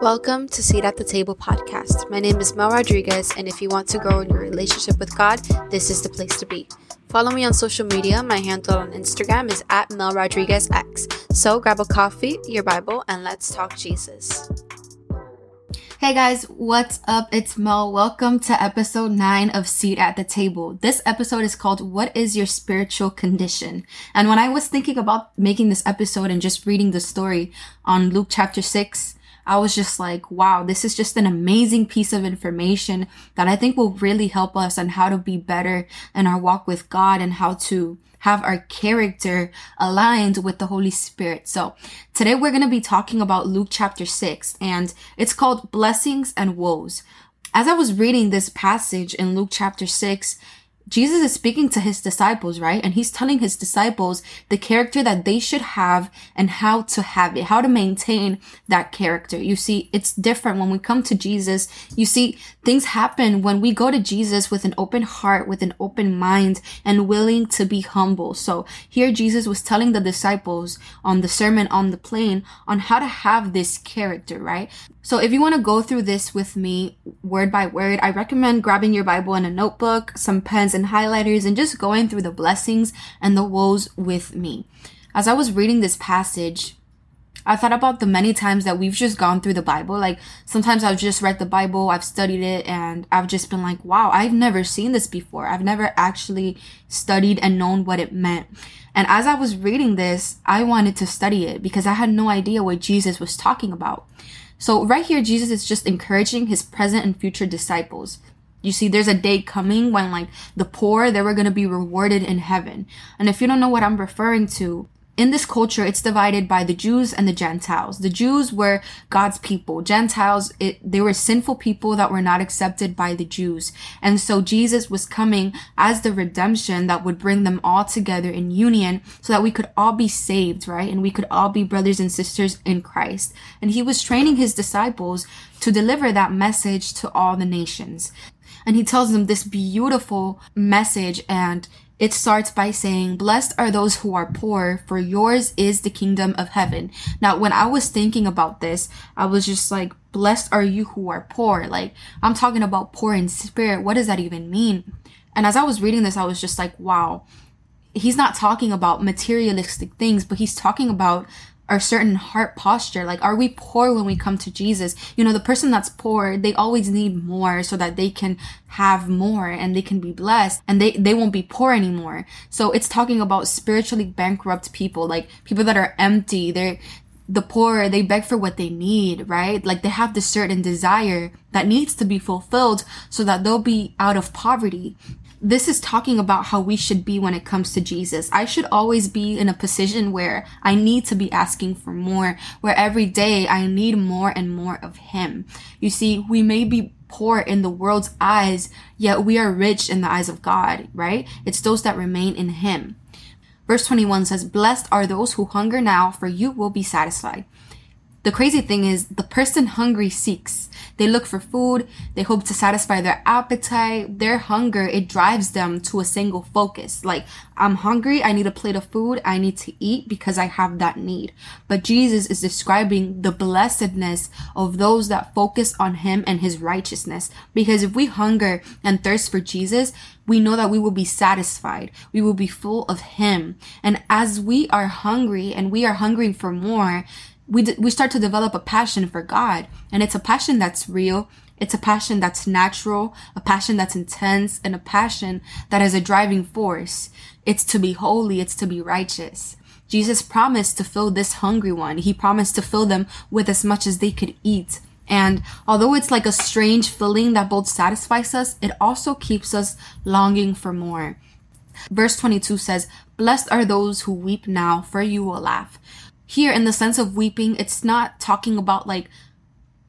Welcome to Seat at the Table podcast. My name is Mel Rodriguez, and if you want to grow in your relationship with God, this is the place to be. Follow me on social media. My handle on Instagram is at Mel Rodriguez X. So grab a coffee, your Bible, and let's talk Jesus. Hey guys, what's up? It's Mel. Welcome to episode 9 of Seat at the Table. This episode is called What is Your Spiritual Condition? And when I was thinking about making this episode and just reading the story on Luke chapter 6, I was just like, wow, this is just an amazing piece of information that I think will really help us on how to be better in our walk with God and how to have our character aligned with the Holy Spirit. So today we're going to be talking about Luke chapter 6 and it's called blessings and woes. As I was reading this passage in Luke chapter 6, Jesus is speaking to his disciples, right? And he's telling his disciples the character that they should have and how to have it, how to maintain that character. You see, it's different when we come to Jesus. You see, things happen when we go to Jesus with an open heart, with an open mind and willing to be humble. So here Jesus was telling the disciples on the sermon on the plain on how to have this character, right? So if you want to go through this with me word by word, I recommend grabbing your Bible and a notebook, some pens and highlighters, and just going through the blessings and the woes with me. As I was reading this passage, I thought about the many times that we've just gone through the Bible. Like sometimes I've just read the Bible, I've studied it, and I've just been like, wow, I've never seen this before. I've never actually studied and known what it meant. And as I was reading this, I wanted to study it because I had no idea what Jesus was talking about. So right here, Jesus is just encouraging his present and future disciples. You see, there's a day coming when like the poor, they were going to be rewarded in heaven. And if you don't know what I'm referring to, in this culture, it's divided by the Jews and the Gentiles. The Jews were God's people. Gentiles, it, they were sinful people that were not accepted by the Jews. And so Jesus was coming as the redemption that would bring them all together in union so that we could all be saved, right? And we could all be brothers and sisters in Christ. And he was training his disciples to deliver that message to all the nations. And he tells them this beautiful message and it starts by saying, blessed are those who are poor, for yours is the kingdom of heaven. Now, when I was thinking about this, I was just like, blessed are you who are poor. Like, I'm talking about poor in spirit. What does that even mean? And as I was reading this, I was just like, wow, he's not talking about materialistic things, but he's talking about our certain heart posture. Like, are we poor when we come to Jesus? You know, the person that's poor, they always need more so that they can have more and they can be blessed and they, they won't be poor anymore. So it's talking about spiritually bankrupt people, like people that are empty. They're, the poor, they beg for what they need, right? Like they have this certain desire that needs to be fulfilled so that they'll be out of poverty this is talking about how we should be when it comes to Jesus. I should always be in a position where I need to be asking for more, where every day I need more and more of Him. You see, we may be poor in the world's eyes, yet we are rich in the eyes of God, right? It's those that remain in Him. Verse 21 says, Blessed are those who hunger now, for you will be satisfied. The crazy thing is the person hungry seeks. They look for food. They hope to satisfy their appetite. Their hunger, it drives them to a single focus. Like, I'm hungry. I need a plate of food. I need to eat because I have that need. But Jesus is describing the blessedness of those that focus on him and his righteousness. Because if we hunger and thirst for Jesus, we know that we will be satisfied. We will be full of him. And as we are hungry and we are hungering for more, we, d- we start to develop a passion for God. And it's a passion that's real. It's a passion that's natural, a passion that's intense, and a passion that is a driving force. It's to be holy. It's to be righteous. Jesus promised to fill this hungry one. He promised to fill them with as much as they could eat. And although it's like a strange feeling that both satisfies us, it also keeps us longing for more. Verse 22 says, Blessed are those who weep now, for you will laugh here in the sense of weeping, it's not talking about like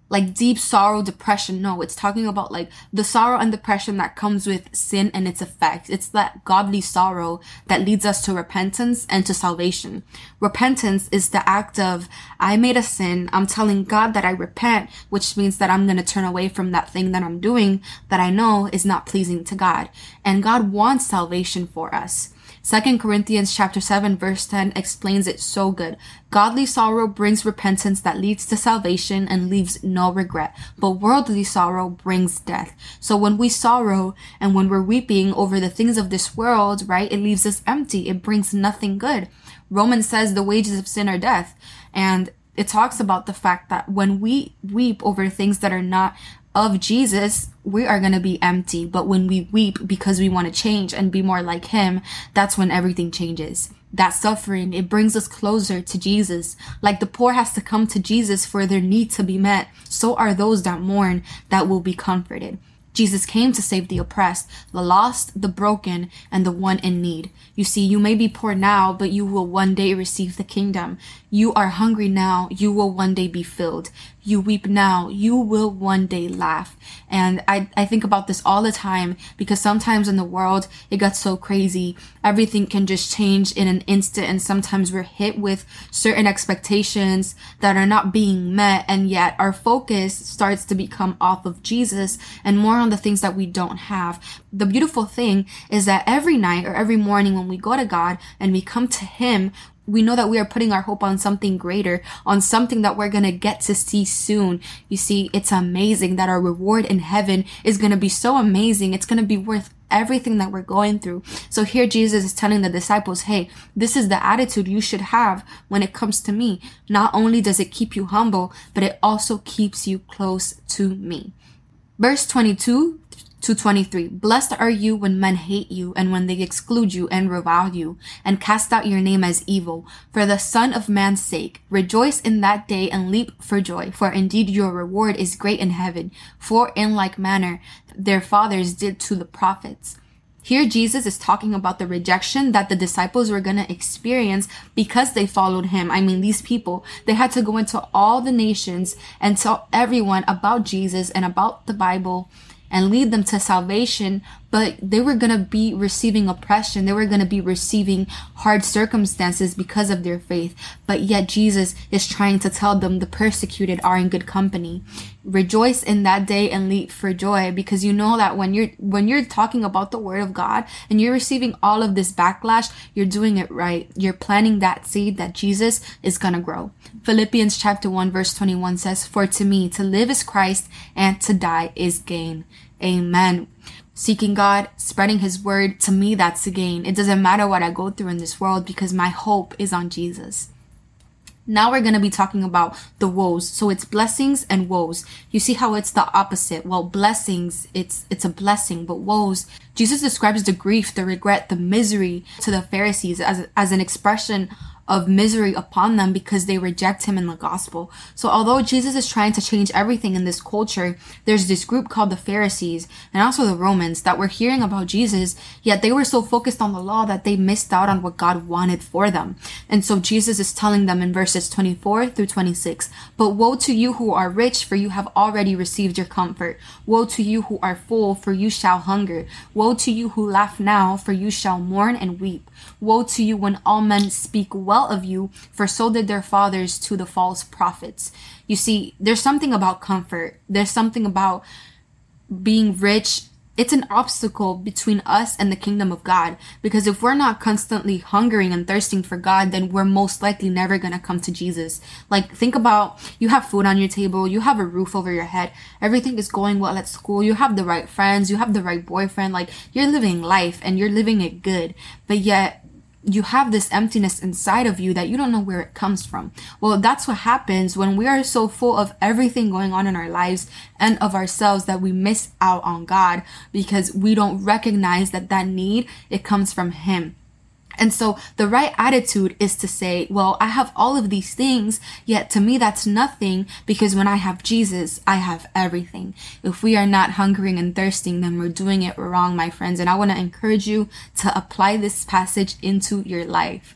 like deep sorrow, depression. No, it's talking about like the sorrow and depression that comes with sin and its effects. It's that godly sorrow that leads us to repentance and to salvation. Repentance is the act of, I made a sin. I'm telling God that I repent, which means that I'm going to turn away from that thing that I'm doing that I know is not pleasing to God. And God wants salvation for us. Second Corinthians chapter 7 verse 10 explains it so good. Godly sorrow brings repentance that leads to salvation and leaves no regret, but worldly sorrow brings death. So when we sorrow and when we're weeping over the things of this world, right, it leaves us empty. It brings nothing good. Romans says the wages of sin are death. And it talks about the fact that when we weep over things that are not of Jesus, we are going to be empty. But when we weep because we want to change and be more like him, that's when everything changes. That suffering, it brings us closer to Jesus. Like the poor has to come to Jesus for their need to be met. So are those that mourn that will be comforted. Jesus came to save the oppressed, the lost, the broken, and the one in need. You see, you may be poor now, but you will one day receive the kingdom. You are hungry now, you will one day be filled. You weep now, you will one day laugh. And I, I think about this all the time because sometimes in the world, it gets so crazy. Everything can just change in an instant. And sometimes we're hit with certain expectations that are not being met. And yet our focus starts to become off of Jesus and more on the things that we don't have. The beautiful thing is that every night or every morning when we go to God and we come to Him, we know that we are putting our hope on something greater, on something that we're going to get to see soon. You see, it's amazing that our reward in heaven is going to be so amazing. It's going to be worth everything that we're going through. So here Jesus is telling the disciples, hey, this is the attitude you should have when it comes to me. Not only does it keep you humble, but it also keeps you close to me. Verse 22 223 Blessed are you when men hate you and when they exclude you and revile you and cast out your name as evil. For the son of man's sake rejoice in that day and leap for joy for indeed your reward is great in heaven. For in like manner their fathers did to the prophets. Here Jesus is talking about the rejection that the disciples were going to experience because they followed him. I mean, these people, they had to go into all the nations and tell everyone about Jesus and about the Bible and lead them to salvation, but they were going to be receiving oppression. They were going to be receiving hard circumstances because of their faith. But yet Jesus is trying to tell them the persecuted are in good company. Rejoice in that day and leap for joy because you know that when you're, when you're talking about the word of God and you're receiving all of this backlash, you're doing it right. You're planting that seed that Jesus is going to grow. Philippians chapter 1 verse 21 says, For to me to live is Christ and to die is gain. Amen. Seeking God, spreading His word, to me, that's a gain. It doesn't matter what I go through in this world because my hope is on Jesus. Now we're going to be talking about the woes. So it's blessings and woes. You see how it's the opposite. Well, blessings, it's, it's a blessing, but woes, Jesus describes the grief, the regret, the misery to the Pharisees as, as an expression of misery upon them because they reject him in the gospel. So although Jesus is trying to change everything in this culture, there's this group called the Pharisees and also the Romans that were hearing about Jesus, yet they were so focused on the law that they missed out on what God wanted for them. And so Jesus is telling them in verses 24 through 26, but woe to you who are rich, for you have already received your comfort. Woe to you who are full, for you shall hunger. Woe to you who laugh now, for you shall mourn and weep. Woe to you when all men speak well of you, for so did their fathers to the false prophets. You see, there's something about comfort. There's something about being rich it's an obstacle between us and the kingdom of God. Because if we're not constantly hungering and thirsting for God, then we're most likely never going to come to Jesus. Like, think about you have food on your table, you have a roof over your head, everything is going well at school, you have the right friends, you have the right boyfriend, like, you're living life and you're living it good. But yet, you have this emptiness inside of you that you don't know where it comes from. Well, that's what happens when we are so full of everything going on in our lives and of ourselves that we miss out on God because we don't recognize that that need, it comes from Him. And so the right attitude is to say, well, I have all of these things, yet to me that's nothing because when I have Jesus, I have everything. If we are not hungering and thirsting, then we're doing it wrong, my friends. And I want to encourage you to apply this passage into your life.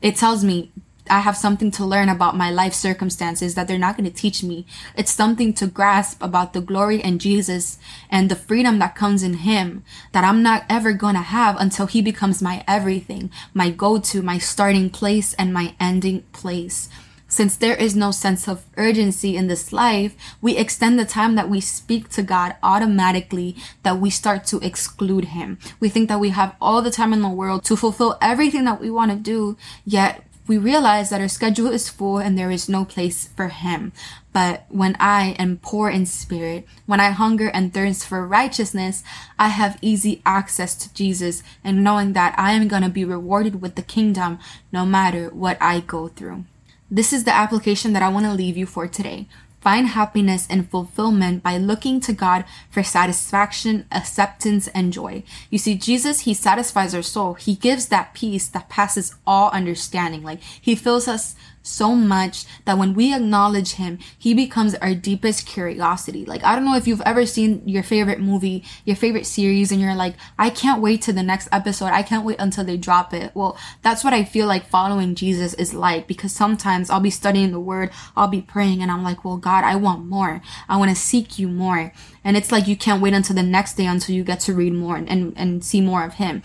It tells me I have something to learn about my life circumstances that they're not going to teach me. It's something to grasp about the glory in Jesus and the freedom that comes in Him that I'm not ever going to have until He becomes my everything, my go-to, my starting place and my ending place. Since there is no sense of urgency in this life, we extend the time that we speak to God automatically that we start to exclude Him. We think that we have all the time in the world to fulfill everything that we want to do, yet we realize that our schedule is full and there is no place for Him. But when I am poor in spirit, when I hunger and thirst for righteousness, I have easy access to Jesus and knowing that I am going to be rewarded with the kingdom no matter what I go through. This is the application that I want to leave you for today. Find happiness and fulfillment by looking to God for satisfaction, acceptance, and joy. You see, Jesus, He satisfies our soul. He gives that peace that passes all understanding. Like, He fills us so much that when we acknowledge him, he becomes our deepest curiosity. Like, I don't know if you've ever seen your favorite movie, your favorite series, and you're like, I can't wait to the next episode. I can't wait until they drop it. Well, that's what I feel like following Jesus is like because sometimes I'll be studying the word, I'll be praying, and I'm like, well, God, I want more. I want to seek you more. And it's like you can't wait until the next day until you get to read more and, and, and see more of him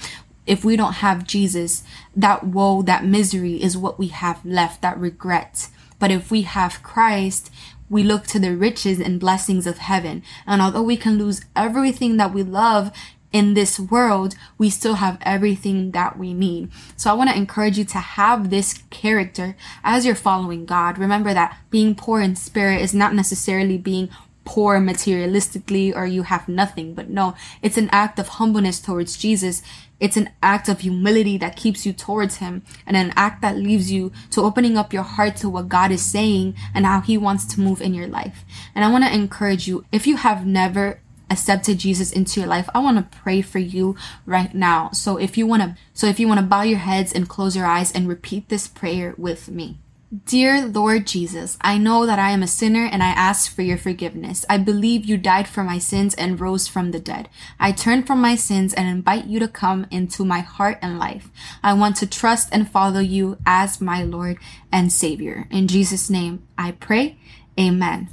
if we don't have Jesus, that woe, that misery is what we have left, that regret. But if we have Christ, we look to the riches and blessings of heaven. And although we can lose everything that we love in this world, we still have everything that we need. So I want to encourage you to have this character as you're following God. Remember that being poor in spirit is not necessarily being poor materialistically or you have nothing, but no, it's an act of humbleness towards Jesus it's an act of humility that keeps you towards Him and an act that leaves you to opening up your heart to what God is saying and how He wants to move in your life. And I want to encourage you, if you have never accepted Jesus into your life, I want to pray for you right now. So if you want to, so if you want to bow your heads and close your eyes and repeat this prayer with me. Dear Lord Jesus, I know that I am a sinner and I ask for your forgiveness. I believe you died for my sins and rose from the dead. I turn from my sins and invite you to come into my heart and life. I want to trust and follow you as my Lord and Savior. In Jesus' name, I pray. Amen.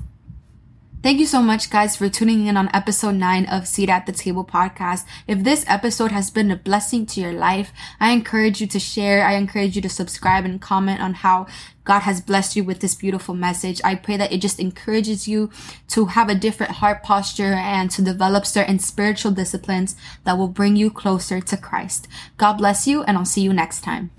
Thank you so much, guys, for tuning in on episode 9 of Seat at the Table podcast. If this episode has been a blessing to your life, I encourage you to share. I encourage you to subscribe and comment on how God has blessed you with this beautiful message. I pray that it just encourages you to have a different heart posture and to develop certain spiritual disciplines that will bring you closer to Christ. God bless you, and I'll see you next time.